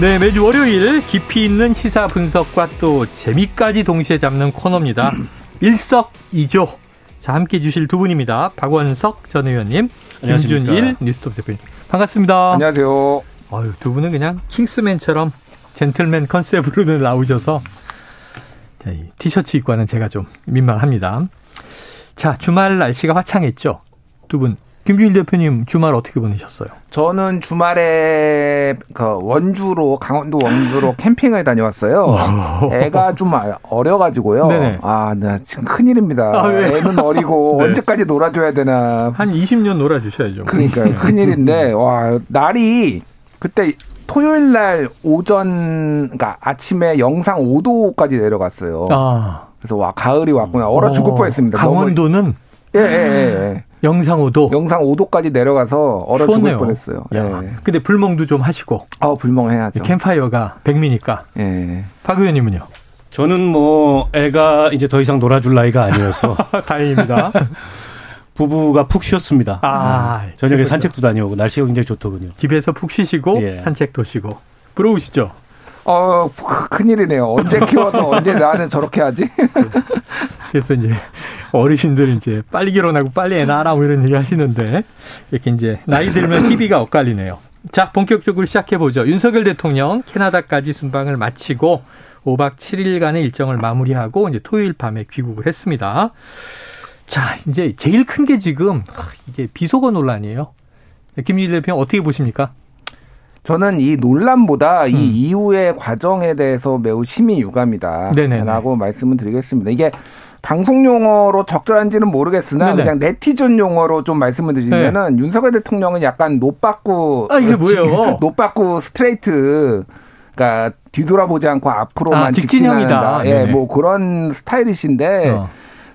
네, 매주 월요일 깊이 있는 시사 분석과 또 재미까지 동시에 잡는 코너입니다. 일석이조. 자, 함께 해주실 두 분입니다. 박원석 전 의원님, 김준일 뉴스톱 대표님. 반갑습니다. 안녕하세요. 아유, 두 분은 그냥 킹스맨처럼 젠틀맨 컨셉으로 나오셔서 자, 이 티셔츠 입고 하는 제가 좀 민망합니다. 자, 주말 날씨가 화창했죠. 두 분. 김준일 대표님 주말 어떻게 보내셨어요? 저는 주말에 그 원주로 강원도 원주로 캠핑을 다녀왔어요. 애가 좀 어려가지고요. 네네. 아, 나 지금 큰일입니다. 아, 왜? 애는 어리고 네. 언제까지 놀아줘야 되나. 한 20년 놀아주셔야죠. 그러니까 큰일인데 와 날이 그때 토요일 날 오전 그러니까 아침에 영상 5도까지 내려갔어요. 아. 그래서 와 가을이 왔구나. 얼어 죽을 어, 뻔했습니다. 강원도는 너무- 예, 예, 예, 예. 영상 5도. 영상 5도까지 내려가서 얼어 추웠네요. 죽을 뻔했어요. 야, 예. 근데 불멍도 좀 하시고 아 불멍 해야죠. 캠파이어가 백미니까. 예. 박 의원님은요? 저는 뭐 애가 이제 더 이상 놀아줄 나이가 아니어서 다행입니다. 부부가 푹 쉬었습니다. 아, 저녁에 그렇죠. 산책도 다녀오고 날씨가 굉장히 좋더군요. 집에서 푹 쉬시고 예. 산책도 쉬고 부러우시죠? 어, 크- 큰일이네요. 언제 키워서 언제 나는 저렇게 하지? 그래서 이제 어르신들 이제 빨리 결혼하고 빨리 애 낳아라 뭐 이런 얘기 하시는데 이렇게 이제 나이 들면 TV가 엇갈리네요. 자, 본격적으로 시작해 보죠. 윤석열 대통령 캐나다까지 순방을 마치고 5박 7일간의 일정을 마무리하고 이제 토요일 밤에 귀국을 했습니다. 자, 이제 제일 큰 게 지금 하, 이게 비속어 논란이에요. 김유일 대표 어떻게 보십니까? 저는 이 논란보다 음. 이 이후의 과정에 대해서 매우 심히 유감이다. 네네네. 라고 말씀을 드리겠습니다. 이게 방송 용어로 적절한지는 모르겠으나 네네. 네. 그냥 네티즌 용어로 좀 말씀을 드리면은 윤석열 대통령은 약간 노빠꾸 아, 이게 뭐예요? 노빠꾸 스트레이트 그러니까 뒤돌아보지 않고 앞으로만 아, 직진형이다. 직진한다. 예, 네네. 뭐 그런 스타일이신데 어.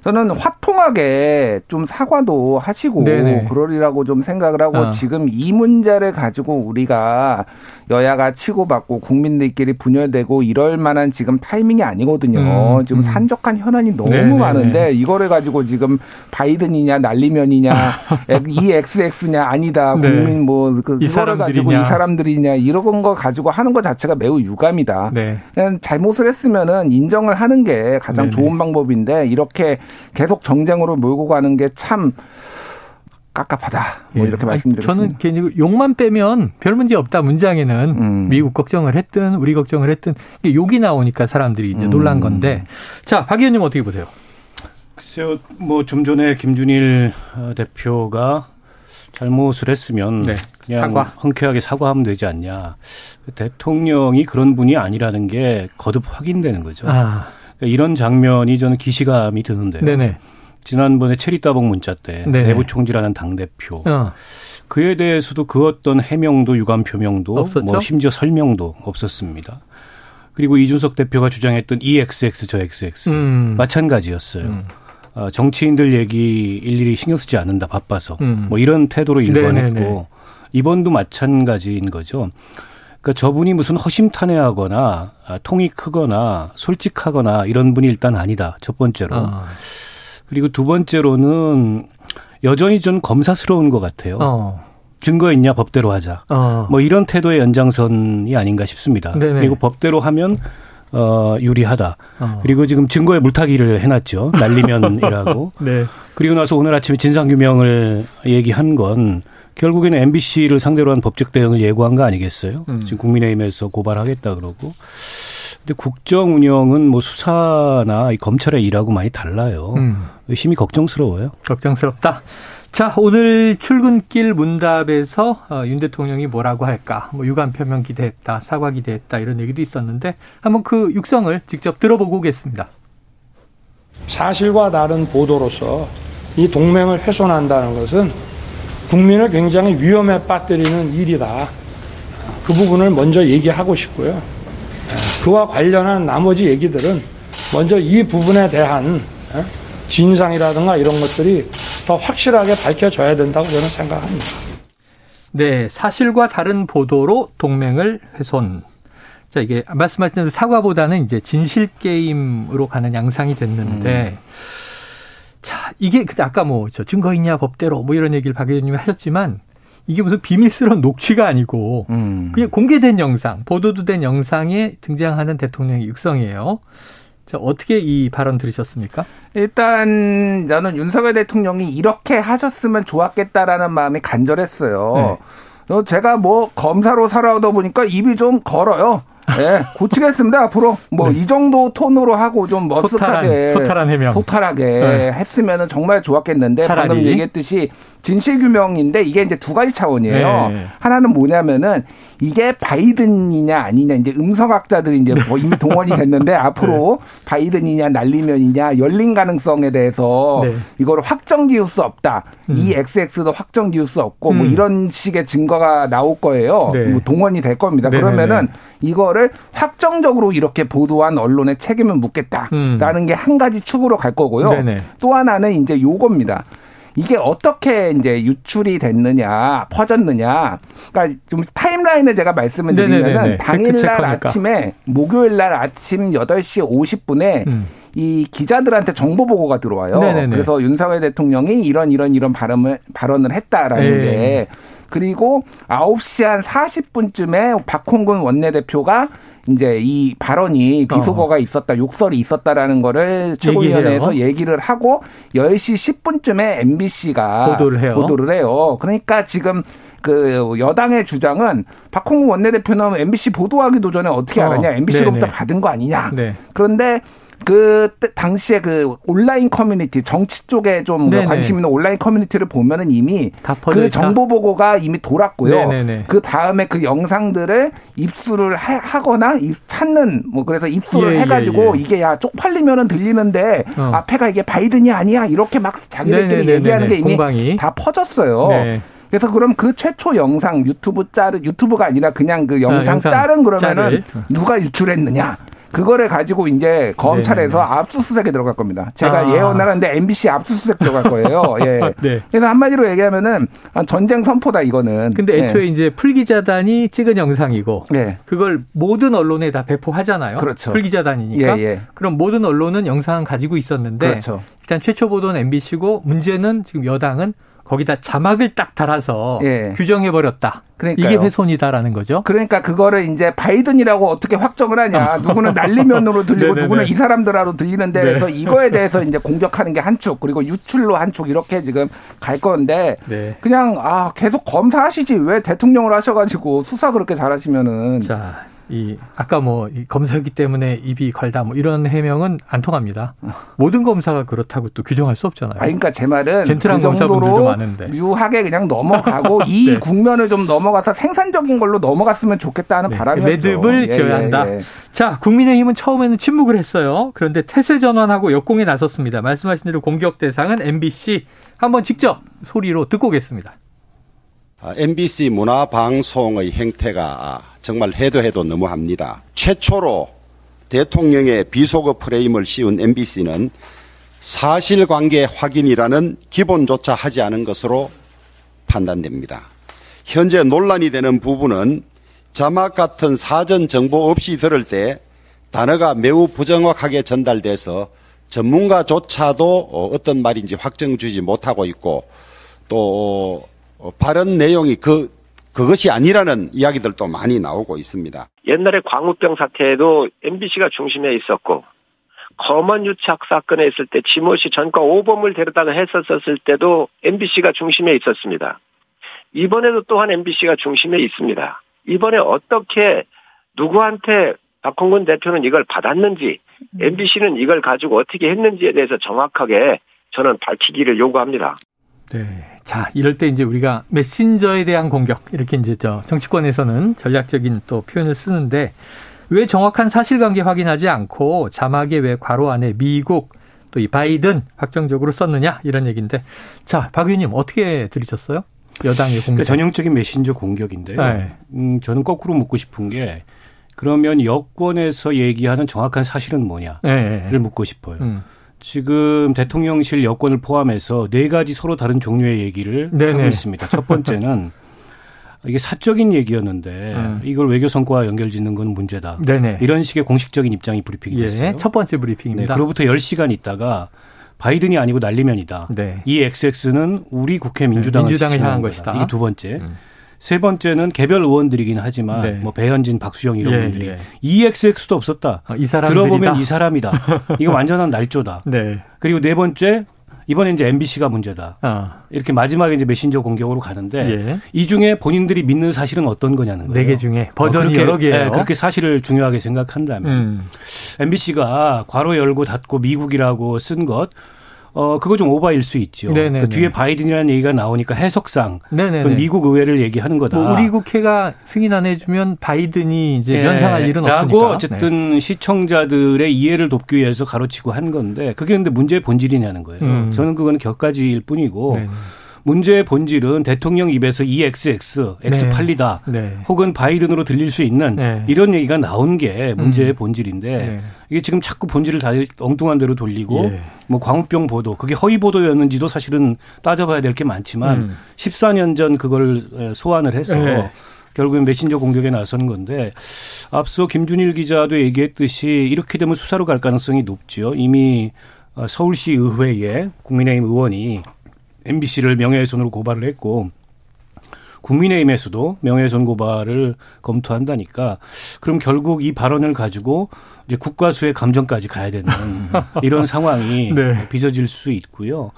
저는 화통하게 좀 사과도 하시고 네네. 그러리라고 좀 생각을 하고 어. 지금 이 문제를 가지고 우리가 여야가 치고받고 국민들끼리 분열되고 이럴 만한 지금 타이밍이 아니거든요. 음, 지금 음. 산적한 현안이 너무 네네네. 많은데 이거를 가지고 지금 바이든이냐 난리면이냐 이 XX냐 아니다 네. 국민 뭐그 이 이거를 가지고. 이 사람들이냐 이런 거 가지고 하는 것 자체가 매우 유감이다. 네. 그냥 잘못을 했으면은 인정을 하는 게 가장 네네. 좋은 방법인데 이렇게 계속 정쟁으로 몰고 가는 게 참 깝깝하다. 뭐 예. 이렇게 말씀드렸습니다. 저는 개인적으로 욕만 빼면 별 문제 없다 문장에는 음. 미국 걱정을 했든 우리 걱정을 했든 이게 욕이 나오니까 사람들이 이제 음. 놀란 건데 자 박 의원님 어떻게 보세요? 글쎄요, 뭐 좀 전에 김준일 어, 대표가 잘못을 했으면 네, 그냥 사과. 흔쾌하게 사과하면 되지 않냐. 그 대통령이 그런 분이 아니라는 게 거듭 확인되는 거죠. 아, 그러니까 이런 장면이 저는 기시감이 드는데요. 네네. 지난번에 체리 따봉 문자 때 네네. 내부 총질하는 당 대표 어, 그에 대해서도 그 어떤 해명도 유감 표명도 없었죠? 뭐 심지어 설명도 없었습니다. 그리고 이준석 대표가 주장했던 EXX 저 XX 음. 마찬가지였어요. 음. 어, 정치인들 얘기 일일이 신경 쓰지 않는다 바빠서 음. 뭐 이런 태도로 일관했고 네네네. 이번도 마찬가지인 거죠. 그러니까 저분이 무슨 허심탄회하거나 아, 통이 크거나 솔직하거나 이런 분이 일단 아니다. 첫 번째로. 어, 그리고 두 번째로는 여전히 좀 검사스러운 것 같아요. 어, 증거 있냐 법대로 하자. 어. 뭐 이런 태도의 연장선이 아닌가 싶습니다. 네네. 그리고 법대로 하면 어 유리하다. 어. 그리고 지금 증거에 물타기를 해놨죠. 날리면이라고. 네. 그리고 나서 오늘 아침에 진상규명을 얘기한 건 결국에는 MBC를 상대로 한 법적 대응을 예고한 거 아니겠어요? 음. 지금 국민의힘에서 고발하겠다 그러고. 근데 국정 운영은 뭐 수사나 이 검찰의 일하고 많이 달라요. 음, 심히 걱정스러워요. 걱정스럽다. 자, 오늘 출근길 문답에서 어, 윤 대통령이 뭐라고 할까? 뭐 유감 표명 기대했다, 사과 기대했다 이런 얘기도 있었는데 한번 그 육성을 직접 들어보고 오겠습니다. 사실과 다른 보도로서 이 동맹을 훼손한다는 것은 국민을 굉장히 위험에 빠뜨리는 일이다. 그 부분을 먼저 얘기하고 싶고요. 그와 관련한 나머지 얘기들은 먼저 이 부분에 대한 진상이라든가 이런 것들이 더 확실하게 밝혀져야 된다고 저는 생각합니다. 네, 사실과 다른 보도로 동맹을 훼손. 자, 이게 말씀하신 대로 사과보다는 이제 진실 게임으로 가는 양상이 됐는데, 음. 자, 이게 아까 뭐 저 증거 있냐 법대로 뭐 이런 얘기를 박 의원님이 하셨지만 이게 무슨 비밀스러운 녹취가 아니고 음. 그냥 공개된 영상, 보도도 된 영상에 등장하는 대통령의 육성이에요. 자, 어떻게 이 발언 들으셨습니까? 일단 저는 윤석열 대통령이 이렇게 하셨으면 좋았겠다라는 마음이 간절했어요. 네. 어, 제가 뭐 검사로 살아오다 보니까 입이 좀 걸어요. 네, 고치겠습니다. 앞으로 뭐이 네. 정도 톤으로 하고 좀 머쓱하게 소탈한, 소탈한 해명 소탈하게 네. 했으면은 정말 좋았겠는데 차라리. 방금 얘기했듯이 진실 규명인데 이게 이제 두 가지 차원이에요. 네. 하나는 뭐냐면은 이게 바이든이냐 아니냐 이제 음성학자들이 이제 뭐 이미 동원이 됐는데 앞으로 네. 바이든이냐 날리면이냐 열린 가능성에 대해서 네. 이거를 확정 지을 수 없다. 음. 이 XX도 확정 지을 수 없고 뭐 음. 뭐 이런 식의 증거가 나올 거예요. 네. 뭐 동원이 될 겁니다. 네, 네, 그러면은 이거를 확정적으로 이렇게 보도한 언론의 책임을 묻겠다라는 음. 게한 가지 축으로 갈 거고요. 또 하나는 이제 요겁니다. 이게 어떻게 이제 유출이 됐느냐, 퍼졌느냐. 그러니까 좀 타임라인을 제가 말씀을 드리면은 당일날 아침에 목요일 날 아침 8시 50분에 음. 이 기자들한테 정보 보고가 들어와요. 네네네. 그래서 윤석열 대통령이 이런 이런 이런 발언을 발언을 했다라는 에이. 네. 게 그리고 9시 한 40분쯤에 박홍근 원내대표가 이제 이 발언이 비속어가 어. 있었다, 욕설이 있었다라는 거를 최고위원회에서 얘기를 하고 10시 10분쯤에 MBC가 보도를 해요. 보도를 해요. 그러니까 지금 그 여당의 주장은 박홍구 원내대표는 MBC 보도하기도 전에 어떻게 어. 알았냐? MBC로부터 받은 거 아니냐? 네. 그런데 그 당시에 그 온라인 커뮤니티 정치 쪽에 좀 네네. 관심 있는 온라인 커뮤니티를 보면은 이미 그 정보 보고가 이미 돌았고요. 네네네. 그 다음에 그 영상들을 입수를 하 거나 찾는 뭐 그래서 입수를 예, 해가지고 예, 예. 이게 야 쪽팔리면은 들리는데 어. 앞에가 이게 바이든이 아니야 이렇게 막 자기들끼리 네네네네. 얘기하는 게 이미 공방이. 다 퍼졌어요. 네. 그래서 그럼 그 최초 영상 유튜브 짤은 유튜브가 아니라 그냥 그 영상, 아, 영상 짤은 그러면은 짤을. 누가 유출했느냐? 그거를 가지고 이제 검찰에서 네. 압수수색에 들어갈 겁니다. 제가 아. 예언하는데 MBC 압수수색 들어갈 거예요. 예. 네. 그래서 한마디로 얘기하면은 전쟁 선포다 이거는. 근데 애초에 네. 이제 풀기자단이 찍은 영상이고 네. 그걸 모든 언론에 다 배포하잖아요. 그렇죠. 풀기자단이니까. 예, 예. 그럼 모든 언론은 영상 가지고 있었는데 그렇죠. 일단 최초 보도는 MBC고 문제는 지금 여당은 거기다 자막을 딱 달아서 예. 규정해 버렸다. 그러니까 이게 훼손이다라는 거죠. 그러니까 그거를 이제 바이든이라고 어떻게 확정을 하냐. 누구는 날리면으로 들리고 누구는 이 사람들하고 들리는데 네. 그래서 이거에 대해서 이제 공격하는 게 한 축, 그리고 유출로 한 축 이렇게 지금 갈 건데 네. 그냥 아 계속 검사하시지 왜 대통령을 하셔가지고 수사 그렇게 잘하시면은. 자. 이 아까 뭐 검사였기 때문에 입이 걸다 뭐 이런 해명은 안 통합니다. 모든 검사가 그렇다고 또 규정할 수 없잖아요. 아, 그러니까 제 말은 젠틀한 그 검사분들도 많은데 뮤하게 그냥 넘어가고 이 네. 국면을 좀 넘어가서 생산적인 걸로 넘어갔으면 좋겠다는 네. 바람이었죠. 매듭을 예, 지어야 예, 한다. 예, 예. 자, 국민의힘은 처음에는 침묵을 했어요. 그런데 태세 전환하고 역공에 나섰습니다. 말씀하신 대로 공격 대상은 MBC 한번 직접 소리로 듣고 오겠습니다. MBC 아, 문화방송의 행태가 정말 해도 해도 너무합니다. 최초로 대통령의 비속어 프레임을 씌운 MBC는 사실관계 확인이라는 기본조차 하지 않은 것으로 판단됩니다. 현재 논란이 되는 부분은 자막 같은 사전 정보 없이 들을 때 단어가 매우 부정확하게 전달돼서 전문가조차도 어떤 말인지 확정 주지 못하고 있고 또 발언 내용이 그 그것이 아니라는 이야기들도 많이 나오고 있습니다. 옛날에 광우병 사태에도 MBC가 중심에 있었고 검언 유착 사건에 있을 때 지모 씨 전과 오범을 데려다가 했었을 때도 MBC가 중심에 있었습니다. 이번에도 또한 MBC가 중심에 있습니다. 이번에 어떻게 누구한테 박홍근 대표는 이걸 받았는지 MBC는 이걸 가지고 어떻게 했는지에 대해서 정확하게 저는 밝히기를 요구합니다. 네. 자, 이럴 때 이제 우리가 메신저에 대한 공격 이렇게 이제 저 정치권에서는 전략적인 또 표현을 쓰는데 왜 정확한 사실관계 확인하지 않고 자막에 왜 괄호 안에 미국 또 이 바이든 확정적으로 썼느냐 이런 얘기인데 자, 박 의원님 어떻게 들으셨어요? 여당의 공세. 그러니까 전형적인 메신저 공격인데요. 네. 음, 저는 거꾸로 묻고 싶은 게 그러면 여권에서 얘기하는 정확한 사실은 뭐냐를 네. 묻고 싶어요. 음. 지금 대통령실 여권을 포함해서 네 가지 서로 다른 종류의 얘기를 네네. 하고 있습니다. 첫 번째는 이게 사적인 얘기였는데 음. 이걸 외교 성과와 연결짓는 건 문제다. 네네. 이런 식의 공식적인 입장이 브리핑이 예, 됐어요. 첫 번째 브리핑입니다. 네, 그로부터 10시간 있다가 바이든이 아니고 난리면이다. 네. 이 XX는 우리 국회 민주당을, 네, 민주당을 향한 것이다. 이게 두 번째. 음. 세 번째는 개별 의원들이긴 하지만 네. 뭐 배현진, 박수영 이런 예, 분들이 예. EXX도 없었다. 아, 이 들어보면 이 사람이다. 이거 완전한 날조다. 네. 그리고 네 번째 이번에 이제 MBC가 문제다. 아. 이렇게 마지막에 이제 메신저 공격으로 가는데 예. 이 중에 본인들이 믿는 사실은 어떤 거냐는 거예요. 네 개 중에 버전이 어, 그렇게, 여러 개예요. 네, 그렇게 사실을 중요하게 생각한다면 음. MBC가 괄호 열고 닫고 미국이라고 쓴 것 어, 그거 좀 오바일 수 있죠. 그 뒤에 바이든이라는 얘기가 나오니까 해석상 미국 의회를 얘기하는 거다. 뭐 우리 국회가 승인 안 해주면 바이든이 이제 네. 면상할 일은 없으니까. 라고 어쨌든 네. 시청자들의 이해를 돕기 위해서 가로치고 한 건데 그게 근데 문제의 본질이냐는 거예요. 음. 저는 그거는 격가지일 뿐이고 네네. 문제의 본질은 대통령 입에서 EXX, X 팔리다, 네. 네. 혹은 바이든으로 들릴 수 있는 네. 이런 얘기가 나온 게 문제의 음. 본질인데 네. 이게 지금 자꾸 본질을 다 엉뚱한 대로 돌리고 예. 뭐 광우병 보도 그게 허위 보도였는지도 사실은 따져봐야 될 게 많지만 음. 14년 전 그걸 소환을 해서 예. 결국엔 메신저 공격에 나서는 건데 앞서 김준일 기자도 얘기했듯이 이렇게 되면 수사로 갈 가능성이 높죠. 이미 어, 서울시 의회에 국민의힘 의원이 MBC를 명예훼손으로 고발을 했고 국민의힘에서도 명예훼손 고발을 검토한다니까 그럼 결국 이 발언을 가지고 이제 국가수의 감정까지 가야 되는 이런 상황이 네. 빚어질 수 있고요.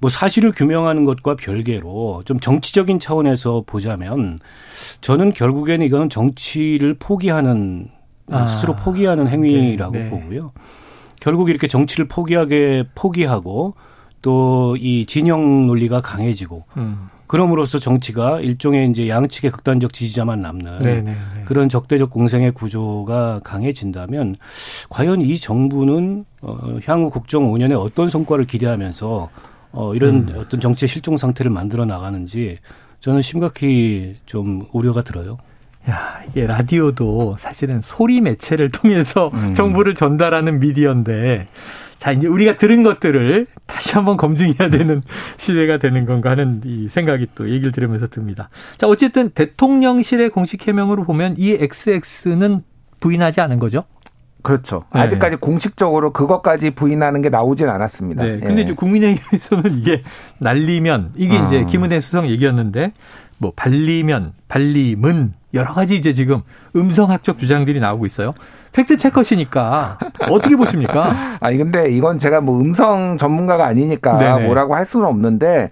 뭐 사실을 규명하는 것과 별개로 좀 정치적인 차원에서 보자면 저는 결국에는 이거는 정치를 포기하는 아. 스스로 포기하는 행위라고 네, 네. 보고요. 결국 이렇게 정치를 포기하게 포기하고 또 이 진영 논리가 강해지고 음. 그럼으로써 정치가 일종의 이제 양측의 극단적 지지자만 남는 네네네. 네, 네. 그런 적대적 공생의 구조가 강해진다면 과연 이 정부는 어 향후 국정 5년에 어떤 성과를 기대하면서 어 이런 음. 어떤 정치의 실종 상태를 만들어 나가는지 저는 심각히 좀 우려가 들어요. 야, 이게 라디오도 사실은 소리 매체를 통해서 음. 정보를 전달하는 미디어인데 자, 이제 우리가 들은 것들을 다시 한번 검증해야 되는 시대가 되는 건가 하는 이 생각이 또 얘기를 들으면서 듭니다. 자, 어쨌든 대통령실의 공식 해명으로 보면 이 XX는 부인하지 않은 거죠? 그렇죠. 네. 아직까지 공식적으로 그것까지 부인하는 게 나오진 않았습니다. 네. 근데 예. 이제 국민의힘에서는 이게 날리면 이게 어. 이제 김은혜 수석 얘기였는데 뭐 발리면 발림은 여러 가지 이제 지금 음성학적 주장들이 나오고 있어요. 팩트 체커시니까 어떻게 보십니까? 아니 근데 이건 제가 뭐 음성 전문가가 아니니까 네네. 뭐라고 할 수는 없는데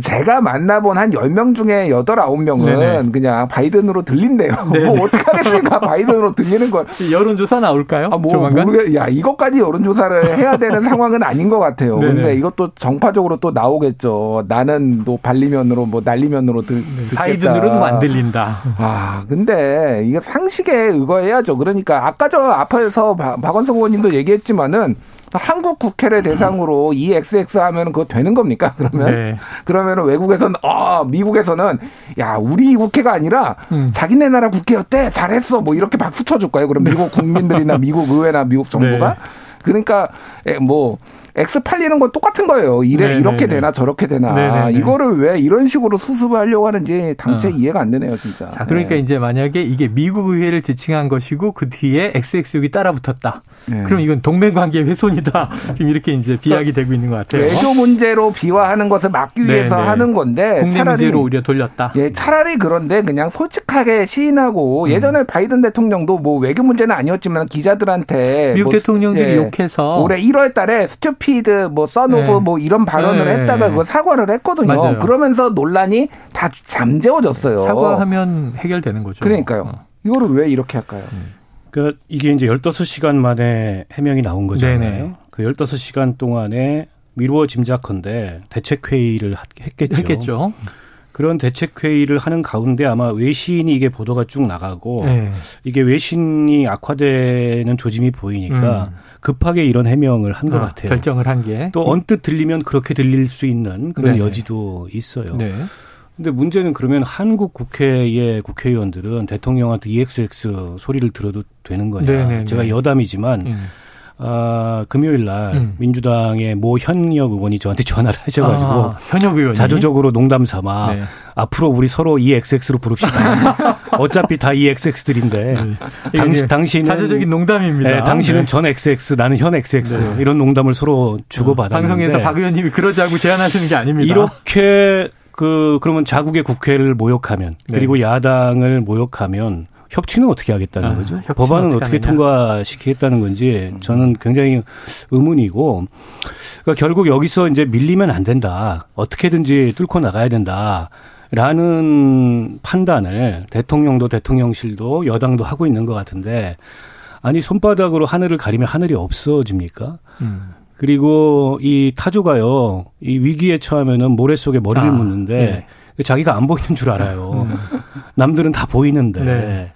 제가 만나본 한 10명 중에 8, 9명은 네네. 그냥 바이든으로 들린대요. 뭐 어떡하겠습니까? 바이든으로 들리는 걸. 여론조사 나올까요? 아, 뭐 모르겠, 야, 이것까지 여론조사를 해야 되는 상황은 아닌 것 같아요. 네네. 근데 이것도 정파적으로 또 나오겠죠. 나는 또 발리면으로 뭐 날리면으로 들, 듣겠다. 바이든으로는 안 들린다. 아, 근데 이게 상식에 의거해야죠. 그러니까 아까 저 앞에서 박원석 의원님도 얘기했지만은 한국 국회를 대상으로 이 XX 하면 그거 되는 겁니까? 그러면 네. 그러면 외국에서는 아 미국에서는 야 우리 국회가 아니라 음. 자기네 나라 국회였대 잘했어 뭐 이렇게 박수 쳐줄 거예요. 그럼 미국 국민들이나 미국 의회나 미국 정부가 네. 그러니까 뭐 X 팔리는 건 똑같은 거예요. 이래 네네네. 이렇게 되나 저렇게 되나 네네네. 이거를 왜 이런 식으로 수습을 하려고 하는지 당체 어. 이해가 안 되네요, 진짜. 자, 그러니까 네. 이제 만약에 이게 미국 의회를 지칭한 것이고 그 뒤에 XX육이 따라붙었다. 네. 그럼 이건 동맹 관계 훼손이다. 지금 이렇게 이제 비약이 되고 있는 것 같아요. 외교 문제로 비화하는 것을 막기 위해서 네네. 하는 건데 국내 차라리 문제로 오히려 돌렸다. 예, 차라리 그런데 그냥 솔직하게 시인하고 음. 예전에 바이든 대통령도 뭐 외교 문제는 아니었지만 기자들한테 미국 뭐 대통령들이 예, 욕해서 올해 1월 달에 스튜 스피드, 뭐 써노브 네. 뭐 이런 발언을 네. 했다가 그 사과를 했거든요. 맞아요. 그러면서 논란이 다 잠재워졌어요. 사과하면 해결되는 거죠. 그러니까요. 어. 이거를 왜 이렇게 할까요? 음. 그 이게 이제 15시간 만에 해명이 나온 거잖아요. 네네. 그 15시간 동안에 미루어 짐작컨대 대책 회의를 했겠죠. 했겠죠. 그런 대책 회의를 하는 가운데 아마 외신이 이게 보도가 쭉 나가고 네. 이게 외신이 악화되는 조짐이 보이니까 음. 급하게 이런 해명을 한것 아, 같아요. 결정을 한 게. 또 언뜻 들리면 그렇게 들릴 수 있는 그런 네 여지도 있어요. 네. 근데 문제는 그러면 한국 국회의 국회의원들은 대통령한테 EXX 소리를 들어도 되는 거냐. 네네네. 제가 여담이지만 음. 아, 금요일 날 음. 민주당의 모 현역 의원이 저한테 전화를 하셔 가지고 아, 현역 의원이 자조적으로 농담 삼아 네. 앞으로 우리 서로 EXX로 부릅시다. 어차피 다 EXX들인데 네. 당시 당신은 자조적인 농담입니다. 네, 당신은 네. 전 XX, 나는 현 XX 네. 이런 농담을 서로 주고 받았는데 방송에서 박 의원님이 그러자고 제안하시는 게 아닙니다. 이렇게 그 그러면 자국의 국회를 모욕하면 네. 그리고 야당을 모욕하면 협치는 어떻게 하겠다는 아, 거죠? 법안은 어떻게, 어떻게 통과시키겠다는 건지 음. 저는 굉장히 의문이고 그러니까 결국 여기서 이제 밀리면 안 된다. 어떻게든지 뚫고 나가야 된다. 라는 판단을 대통령도 대통령실도 여당도 하고 있는 것 같은데 아니 손바닥으로 하늘을 가리면 하늘이 없어집니까? 음. 그리고 이 타조가요 이 위기에 처하면은 모래 속에 머리를 아, 묻는데 네. 자기가 안 보이는 줄 알아요. 음. 남들은 다 보이는데 네.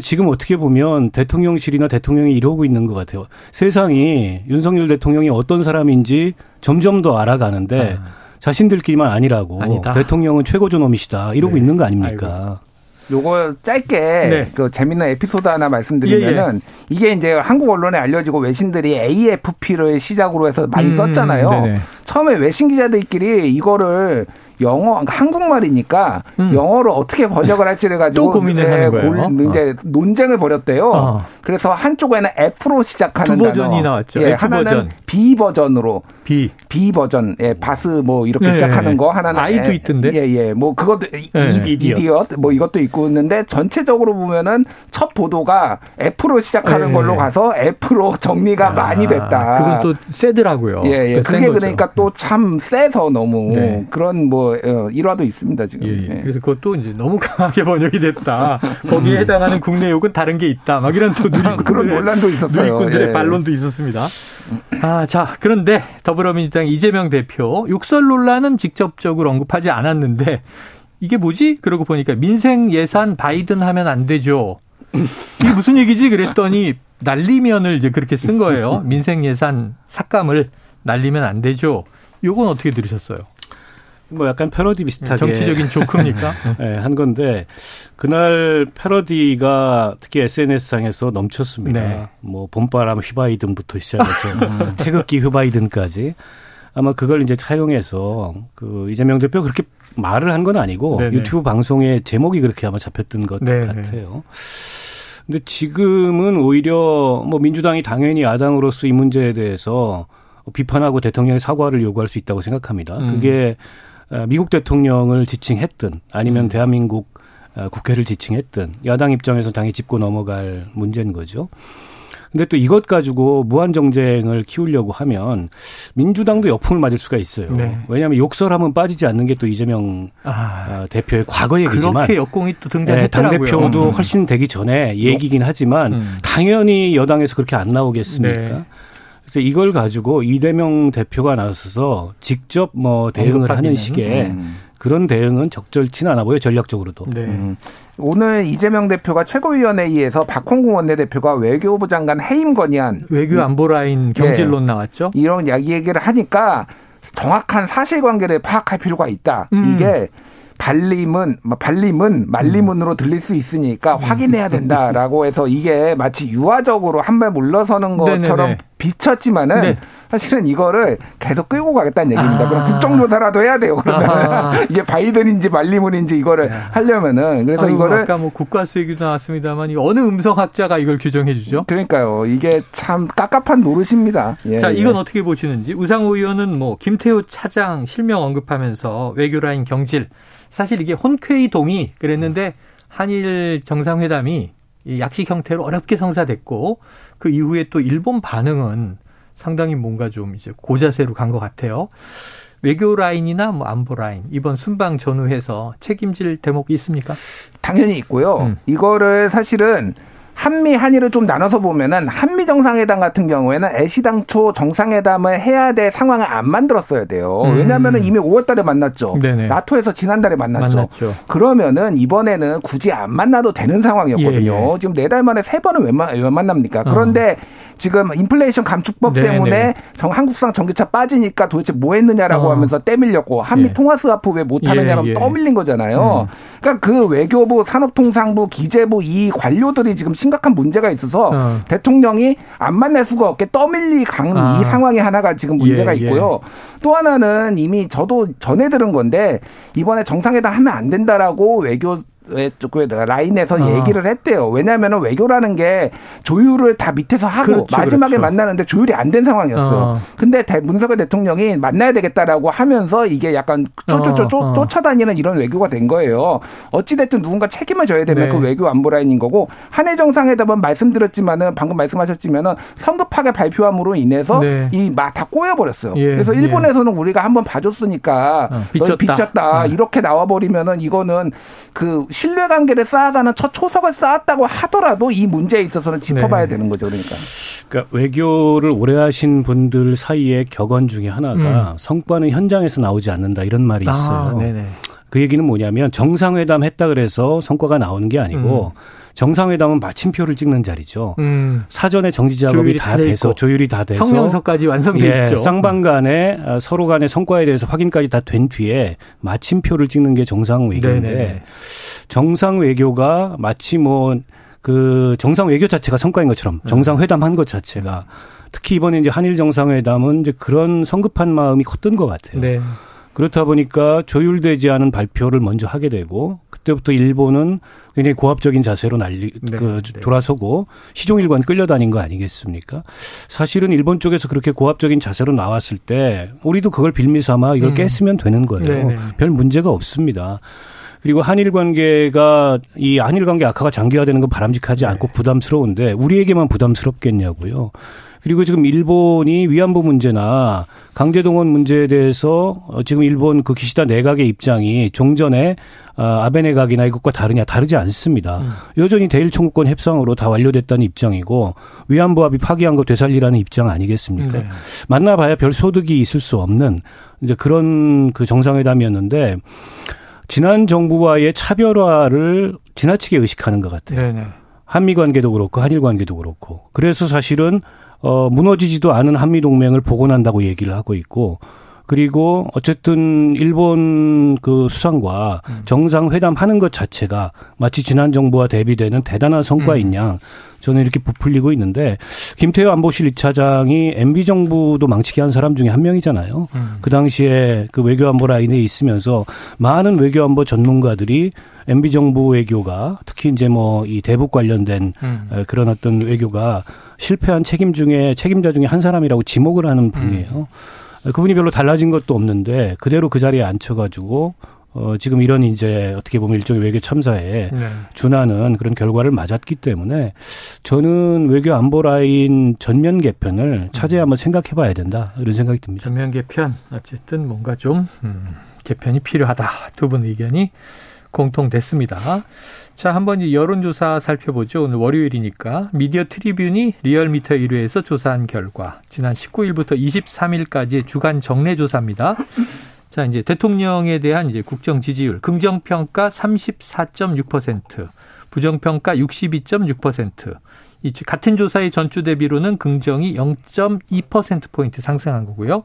지금 어떻게 보면 대통령실이나 대통령이 이러고 있는 것 같아요. 세상이 윤석열 대통령이 어떤 사람인지 점점 더 알아가는데 아. 자신들끼리만 아니라고 아니다. 대통령은 최고조 놈이시다 이러고 네. 있는 거 아닙니까? 아이고. 요거 짧게 네. 그 재밌는 에피소드 하나 말씀드리면은 예, 예. 이게 이제 한국 언론에 알려지고 외신들이 AFP를 시작으로 해서 많이 음, 썼잖아요. 네 처음에 외신 기자들끼리 이거를 영어 그러니까 한국말이니까 음. 영어로 어떻게 번역을 할지를 가지고 또 고민을 네, 하는 거예요. 골, 이제 어. 논쟁을 벌였대요. 어. 그래서 한쪽에는 F로 시작하는 두 버전이 단어. 나왔죠. 예, F 하나는 버전. B 버전으로 B B 버전, 예, 바스 뭐 이렇게 네. 시작하는 거 하나는 아이도 있던데. 예, 예, 뭐 그것도 네. 이디엇 뭐 이것도 있고 있는데 전체적으로 보면은 첫 보도가 F로 시작하는 네. 걸로 가서 F로 정리가 아, 많이 됐다. 그건 또 세더라고요. 예, 예. 그게 그러니까 또 참 세서 너무 네. 그런 뭐 어, 일화도 있습니다 지금. 예, 예. 그래서 그것도 이제 너무 강하게 번역이 됐다. 거기에 해당하는 국내 욕은 다른 게 있다. 막 이런 또 누리꾼 그런 논란도 있었어요. 누리꾼들의 예. 반론도 있었습니다. 아, 자 그런데 더불어민주당 이재명 대표 욕설 논란은 직접적으로 언급하지 않았는데 이게 뭐지? 그러고 보니까 민생 예산 바이든 하면 안 되죠. 이게 무슨 얘기지? 그랬더니 날리면을 이제 그렇게 쓴 거예요. 민생 예산 삭감을 날리면 안 되죠. 요건 어떻게 들으셨어요? 뭐 약간 패러디 비슷하게 정치적인 조크입니까? 네, 한 건데 그날 패러디가 특히 SNS상에서 넘쳤습니다. 네. 뭐 봄바람 휘바이든부터 시작해서 음. 태극기 휘바이든까지 아마 그걸 이제 차용해서 그 이재명 대표 그렇게 말을 한 건 아니고 네네. 유튜브 방송의 제목이 그렇게 아마 잡혔던 것 네네. 같아요. 근데 지금은 오히려 뭐 민주당이 당연히 야당으로서 이 문제에 대해서 비판하고 대통령의 사과를 요구할 수 있다고 생각합니다. 음. 그게 어, 미국 대통령을 지칭했든 아니면 음. 대한민국 어, 국회를 지칭했든 야당 입장에서 당연히 짚고 넘어갈 문제인 거죠. 근데 또 이것 가지고 무한 정쟁을 키우려고 하면 민주당도 역풍을 맞을 수가 있어요. 네. 왜냐하면 욕설하면 빠지지 않는 게 또 이재명 아, 어, 대표의 과거 얘기지만 그렇게 역공이 또 등장했더라고요. 네, 당 대표도 음. 훨씬 되기 전에 얘기긴 하지만 음. 당연히 여당에서 그렇게 안 나오겠습니까? 네. 그래서 이걸 가지고 이대명 대표가 나서서 직접 뭐 대응을 하는 식의 음. 그런 대응은 적절치는 않아 보여 전략적으로도. 네. 음. 오늘 이재명 대표가 최고위원회의에서 박홍구 원내대표가 외교부 장관 해임 건의안 외교 안보 라인 경질론 네. 나왔죠. 이런 이야기 얘기를 하니까 정확한 사실관계를 파악할 필요가 있다. 음. 이게 발림은 뭐 발림은 말림은으로 들릴 수 있으니까 확인해야 된다라고 해서 이게 마치 유화적으로 한 발 물러서는 것처럼 네네네. 비쳤지만은 네. 사실은 이거를 계속 끌고 가겠다는 얘기입니다. 아. 그럼 국정조사라도 해야 돼요. 그러면 이게 바이든인지 말리문인지 이거를 네. 하려면은 그래서 아유, 이거를 아까 뭐 국가수 얘기도 나왔습니다만 어느 음성학자가 이걸 규정해 주죠? 그러니까요. 이게 참 깝깝한 노릇입니다. 예, 자, 이건 예. 어떻게 보시는지 우상호 의원은 뭐 김태호 차장 실명 언급하면서 외교 라인 경질 사실 이게 혼쾌히 동의 그랬는데 한일 정상회담이 약식 형태로 어렵게 성사됐고 그 이후에 또 일본 반응은 상당히 뭔가 좀 이제 고자세로 간 것 같아요. 외교 라인이나 뭐 안보 라인 이번 순방 전후해서 책임질 대목이 있습니까? 당연히 있고요. 음. 이거를 사실은 한미 한일을 좀 나눠서 보면은 한미 정상회담 같은 경우에는 애시당초 정상회담을 해야 될 상황을 안 만들었어야 돼요. 음. 왜냐하면은 이미 5월달에 만났죠. 네네. 나토에서 지난달에 만났죠. 만났죠. 그러면은 이번에는 굳이 안 만나도 되는 상황이었거든요. 예, 예. 지금 네 달 만에 세 번은 왜, 만, 왜 만납니까? 그런데 어. 지금 인플레이션 감축법 네네. 때문에 정, 한국상 전기차 빠지니까 도대체 뭐 했느냐라고 어. 하면서 떼밀렸고 한미 예. 통화 스와프 왜 못하느냐고 예, 떠밀린 거잖아요. 음. 그러니까 그 외교부, 산업통상부, 기재부 이 관료들이 지금 심각한 문제가 있어서 어. 대통령이 안 만날 수가 없게 떠밀리 강이 아. 상황이 하나가 지금 문제가 예, 예. 있고요. 예. 또 하나는 이미 저도 전해 들은 건데 이번에 정상회담 하면 안 된다라고 외교 쪽에 라인에서 어. 얘기를 했대요. 왜냐하면 외교라는 게 조율을 다 밑에서 하고 그렇죠, 마지막에 그렇죠. 만나는데 조율이 안 된 상황이었어. 어. 근데 문석열 대통령이 만나야 되겠다라고 하면서 이게 약간 쫓쫓쫓 어. 쫓아다니는 이런 외교가 된 거예요. 어찌 됐든 누군가 책임을 져야 되는 네. 그 외교 안보 라인인 거고 한해 정상회담은 말씀드렸지만은 방금 말씀하셨지만은 성급하게 발표함으로 인해서 네. 이다 꼬여 버렸어요. 예. 그래서 예. 일본에서는 예. 우리가 한번 봐줬으니까 어, 빚졌다, 빚졌다. 어. 이렇게 나와 버리면은 이거는 그 신뢰 관계를 쌓아가는 첫 초석을 쌓았다고 하더라도 이 문제에 있어서는 짚어봐야 네. 되는 거죠. 그러니까. 그러니까 외교를 오래 하신 분들 사이에 격언 중에 하나가 음. 성과는 현장에서 나오지 않는다 이런 말이 아, 있어요. 아, 그 얘기는 뭐냐면 정상회담 했다 그래서 성과가 나오는 게 아니고 음. 정상회담은 마침표를 찍는 자리죠. 음. 사전에 정지 작업이 다, 다 돼서 있고. 조율이 다 돼서 성명서까지 완성돼 예, 있죠. 쌍방 간에 어, 서로 간의 성과에 대해서 확인까지 다 된 뒤에 마침표를 찍는 게 정상 외교인데 네네. 정상 외교가 마치 뭐 그 정상 외교 자체가 성과인 것처럼 네. 정상 회담한 것 자체가 특히 이번에 이제 한일 정상회담은 이제 그런 성급한 마음이 컸던 것 같아요. 네. 그렇다 보니까 조율되지 않은 발표를 먼저 하게 되고 그때부터 일본은 굉장히 고압적인 자세로 날리 네, 그 네. 돌아서고 시종일관 끌려다닌 거 아니겠습니까? 사실은 일본 쪽에서 그렇게 고압적인 자세로 나왔을 때 우리도 그걸 빌미 삼아 이걸 음. 깼으면 되는 거예요. 네, 네. 별 문제가 없습니다. 그리고 한일 관계가 이 한일 관계 악화가 장기화되는 건 바람직하지 않고 네. 부담스러운데 우리에게만 부담스럽겠냐고요. 그리고 지금 일본이 위안부 문제나 강제동원 문제에 대해서 어, 지금 일본 그 기시다 내각의 입장이 종전에 아, 아베 내각이나 이것과 다르냐 다르지 않습니다. 음. 여전히 대일 청구권 협상으로 다 완료됐다는 입장이고 위안부 합의 파기한 거 되살리라는 입장 아니겠습니까? 네. 만나봐야 별 소득이 있을 수 없는 이제 그런 그 정상회담이었는데 지난 정부와의 차별화를 지나치게 의식하는 것 같아요. 네네. 한미 관계도 그렇고 한일 관계도 그렇고 그래서 사실은 어, 무너지지도 않은 한미 동맹을 복원한다고 얘기를 하고 있고 그리고 어쨌든 일본 그 수상과 음. 정상 회담 하는 것 자체가 마치 지난 정부와 대비되는 대단한 성과인 음. 양 저는 이렇게 부풀리고 있는데 김태호 안보실 2차장이 MB 정부도 망치게 한 사람 중에 한 명이잖아요. 음. 그 당시에 그 외교안보 라인에 있으면서 많은 외교안보 전문가들이 MB 정부 외교가 특히 이제 뭐 이 대북 관련된 음. 그런 어떤 외교가 실패한 책임 중에 책임자 중에 한 사람이라고 지목을 하는 분이에요. 음. 그분이 별로 달라진 것도 없는데 그대로 그 자리에 앉혀가지고 어, 지금 이런 이제 어떻게 보면 일종의 외교 참사에 네. 준하는 그런 결과를 맞았기 때문에 저는 외교 안보 라인 전면 개편을 차제히 한번 생각해 봐야 된다. 이런 생각이 듭니다. 전면 개편. 어쨌든 뭔가 좀, 음, 개편이 필요하다. 두 분 의견이 공통됐습니다. 자, 한번 이 여론조사 살펴보죠. 오늘 월요일이니까. 미디어 트리뷴이 리얼미터 1회에서 조사한 결과. 지난 19일부터 23일까지 주간 정례조사입니다. 자, 이제 대통령에 대한 이제 국정 지지율, 긍정평가 34.6%, 부정평가 62.6%. 이 같은 조사의 전주 대비로는 긍정이 0.2%포인트 상승한 거고요.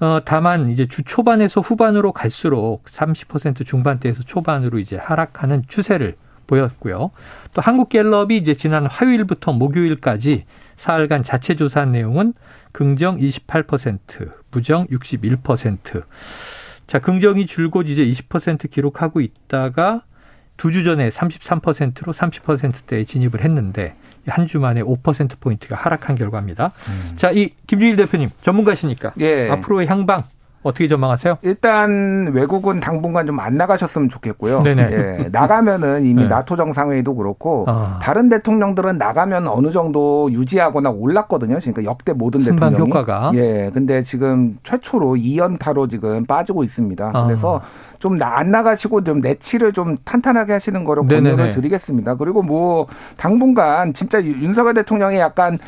어, 다만 이제 주 초반에서 후반으로 갈수록 30% 중반대에서 초반으로 이제 하락하는 추세를 보였고요. 또 한국갤럽이 이제 지난 화요일부터 목요일까지 사흘간 자체 조사한 내용은 긍정 28%, 부정 61%. 자, 긍정이 줄곧 이제 20% 기록하고 있다가 두 주 전에 33%로 30%대에 진입을 했는데 한 주 만에 5%포인트가 하락한 결과입니다. 음. 자, 이 김주일 대표님 전문가시니까 예. 앞으로의 향방 어떻게 전망하세요? 일단 외국은 당분간 좀 안 나가셨으면 좋겠고요. 네네. 예, 나가면은 이미 네. 나토 정상회의도 그렇고 아. 다른 대통령들은 나가면 어느 정도 유지하거나 올랐거든요. 그러니까 역대 모든 대통령이. 효과가. 예. 근데 지금 최초로 2연타로 지금 빠지고 있습니다. 아. 그래서 좀 안 나가시고 좀 내치를 좀 탄탄하게 하시는 거로 권유를 드리겠습니다. 그리고 뭐 당분간 진짜 윤석열 대통령이 약간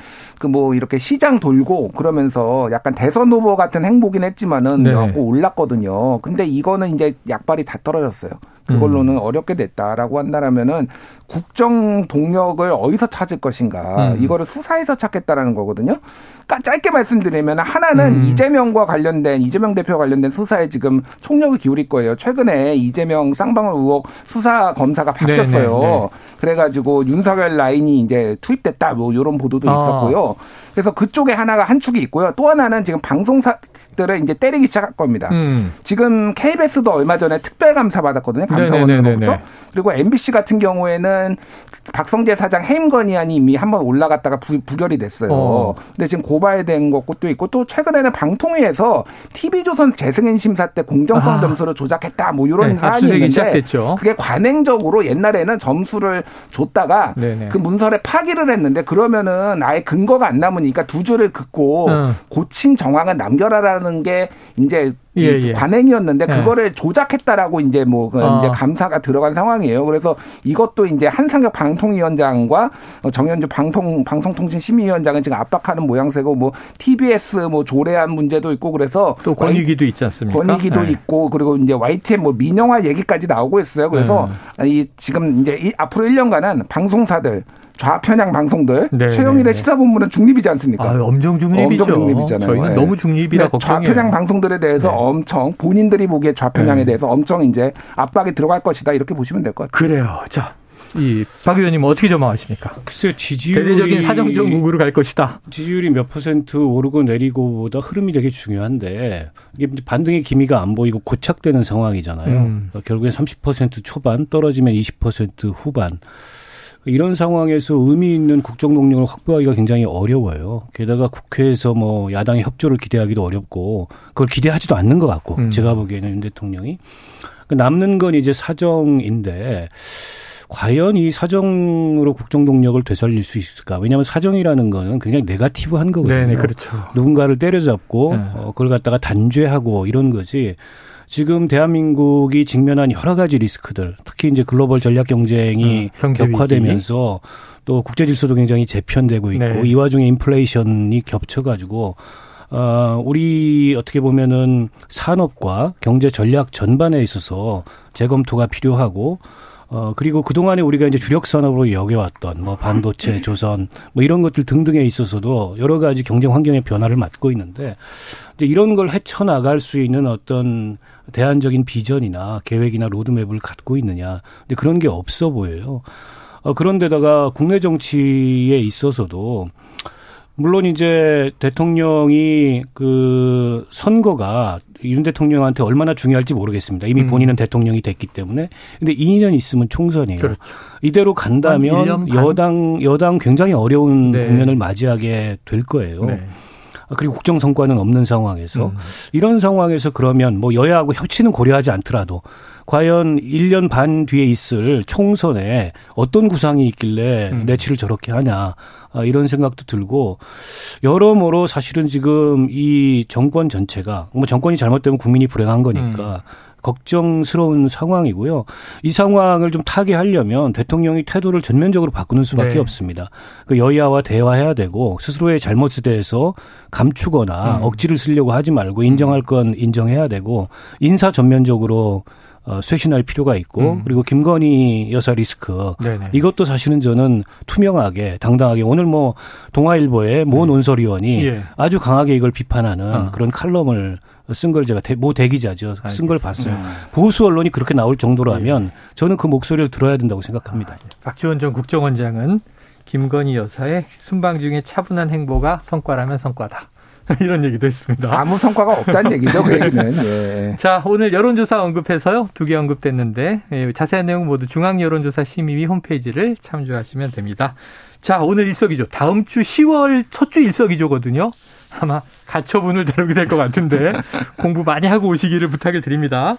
그 뭐 이렇게 시장 돌고 그러면서 약간 대선 후보 같은 행보긴 했지만은 네. 올랐거든요. 근데 이거는 이제 약발이 다 떨어졌어요. 그걸로는 음. 어렵게 됐다라고 한다라면은 국정 동력을 어디서 찾을 것인가 음. 이거를 수사에서 찾겠다라는 거거든요. 그러니까 짧게 말씀드리면 하나는 음. 이재명과 관련된 이재명 대표와 관련된 수사에 지금 총력을 기울일 거예요. 최근에 이재명 쌍방울 의혹 수사 검사가 바뀌었어요. 네네, 네. 그래가지고 윤석열 라인이 이제 투입됐다 뭐 이런 보도도 아. 있었고요. 그래서 그쪽에 하나가 한 축이 있고요. 또 하나는 지금 방송사들을 이제 때리기 시작할 겁니다. 음. 지금 KBS도 얼마 전에 특별 감사 받았거든요. 감사원으로부터. 그리고 MBC 같은 경우에는 박성재 사장 해임 건의안이 이미 한 번 올라갔다가 부, 결이 됐어요. 어. 근데 지금 고발된 것도 있고 또 최근에는 방통위에서 TV조선 재승인 심사 때 공정성 아. 점수를 조작했다 뭐 이런 네, 사안이 있는데 시작됐죠. 그게 관행적으로 옛날에는 점수를 줬다가 네네. 그 문서를 파기를 했는데 그러면은 아예 근거가 안 남 으니까 두 줄을 긋고 어. 고친 정황을 남겨라라는 게 이제 예, 예. 관행이었는데 예. 그거를 조작했다라고 이제 뭐그 어. 이제 감사가 들어간 상황이에요. 그래서 이것도 이제 한상혁 방통위원장과 정현주 방통 방송통신심의위원장은 지금 압박하는 모양새고 뭐 TBS 뭐 조례안 문제도 있고 그래서 또 권익위도 있지 않습니까? 권익위도 네. 있고 그리고 이제 YTN 뭐 민영화 얘기까지 나오고 있어요. 그래서 네. 이 지금 이제 이 앞으로 1년간은 방송사들 좌편향 방송들 네, 최영일의 네, 네. 시사본부는 중립이지 않습니까? 아, 엄청 중립이죠. 엄청 중립이잖아요. 저희는 네. 너무 중립이라 걱정해요. 좌편향 방송들에 대해서 네. 엄청 본인들이 보기에 좌편향에 네. 대해서 엄청 이제 압박이 들어갈 것이다 이렇게 보시면 될 것 같아요. 그래요. 자. 이박 의원님 어떻게 전망하십니까? 글쎄요, 지지율이 대대적인 사정적 우으로 갈 것이다. 지지율이 몇 퍼센트 오르고 내리고보다 흐름이 되게 중요한데 이게 반등의 기미가 안 보이고 고착되는 상황이잖아요. 음. 결국에 30% 초반 떨어지면 20% 후반. 이런 상황에서 의미 있는 국정 동력을 확보하기가 굉장히 어려워요. 게다가 국회에서 뭐 야당의 협조를 기대하기도 어렵고 그걸 기대하지도 않는 것 같고 음. 제가 보기에는 윤 대통령이 그 남는 건 이제 사정인데 과연 이 사정으로 국정 동력을 되살릴 수 있을까? 왜냐하면 사정이라는 거는 굉장히 네가티브한 거거든요. 네네, 그렇죠. 누군가를 때려잡고 네. 어, 그걸 갖다가 단죄하고 이런 거지. 지금 대한민국이 직면한 여러 가지 리스크들, 특히 이제 글로벌 전략 경쟁이 음, 격화되면서 또 국제 질서도 굉장히 재편되고 있고 네. 이 와중에 인플레이션이 겹쳐가지고 어, 우리 어떻게 보면은 산업과 경제 전략 전반에 있어서 재검토가 필요하고 어, 그리고 그동안에 우리가 이제 주력 산업으로 여겨왔던 뭐 반도체, 조선 뭐 이런 것들 등등에 있어서도 여러 가지 경쟁 환경의 변화를 맞고 있는데 이제 이런 걸 헤쳐나갈 수 있는 어떤 대안적인 비전이나 계획이나 로드맵을 갖고 있느냐. 근데 그런 게 없어 보여요. 어, 그런데다가 국내 정치에 있어서도 물론 이제 대통령이 그 선거가 윤 대통령한테 얼마나 중요할지 모르겠습니다. 이미 음. 본인은 대통령이 됐기 때문에. 근데 2년 있으면 총선이에요. 그렇죠. 이대로 간다면 여당 여당 굉장히 어려운 네. 국면을 맞이하게 될 거예요. 네. 아, 그리고 국정 성과는 없는 상황에서 음. 이런 상황에서 그러면 뭐 여야하고 협치는 고려하지 않더라도 과연 1년 반 뒤에 있을 총선에 어떤 구상이 있길래 음. 내치를 저렇게 하냐 아, 이런 생각도 들고 여러모로 사실은 지금 이 정권 전체가 뭐 정권이 잘못되면 국민이 불행한 거니까 음. 걱정스러운 상황이고요. 이 상황을 좀 타개하려면 대통령이 태도를 전면적으로 바꾸는 수밖에 네. 없습니다. 그 여야와 대화해야 되고 스스로의 잘못에 대해서 감추거나 음. 억지를 쓰려고 하지 말고 인정할 건 인정해야 되고 인사 전면적으로 어, 쇄신할 필요가 있고 음. 그리고 김건희 여사 리스크 네네. 이것도 사실은 저는 투명하게 당당하게 오늘 뭐 동아일보의 모 네. 논설위원이 예. 아주 강하게 이걸 비판하는 아. 그런 칼럼을 쓴 걸 제가 대, 모 대기자죠 쓴 걸 봤어요. 네. 보수 언론이 그렇게 나올 정도로 예. 하면 저는 그 목소리를 들어야 된다고 생각합니다. 아, 예. 박지원 전 국정원장은 김건희 여사의 순방 중에 차분한 행보가 성과라면 성과다. 이런 얘기도 했습니다. 아무 성과가 없다는 얘기죠, 그 얘기는. 예. 자, 오늘 여론조사 언급해서요. 두 개 언급됐는데 예, 자세한 내용 모두 중앙여론조사 심의위 홈페이지를 참조하시면 됩니다. 자, 오늘 일석이조. 다음 주 10월 첫 주 일석이조거든요. 아마 가처분을 다루게 될 것 같은데 공부 많이 하고 오시기를 부탁을 드립니다.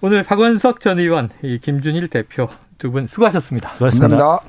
오늘 박원석 전 의원, 김준일 대표 두 분 수고하셨습니다. 수고하셨습니다. 감사합니다.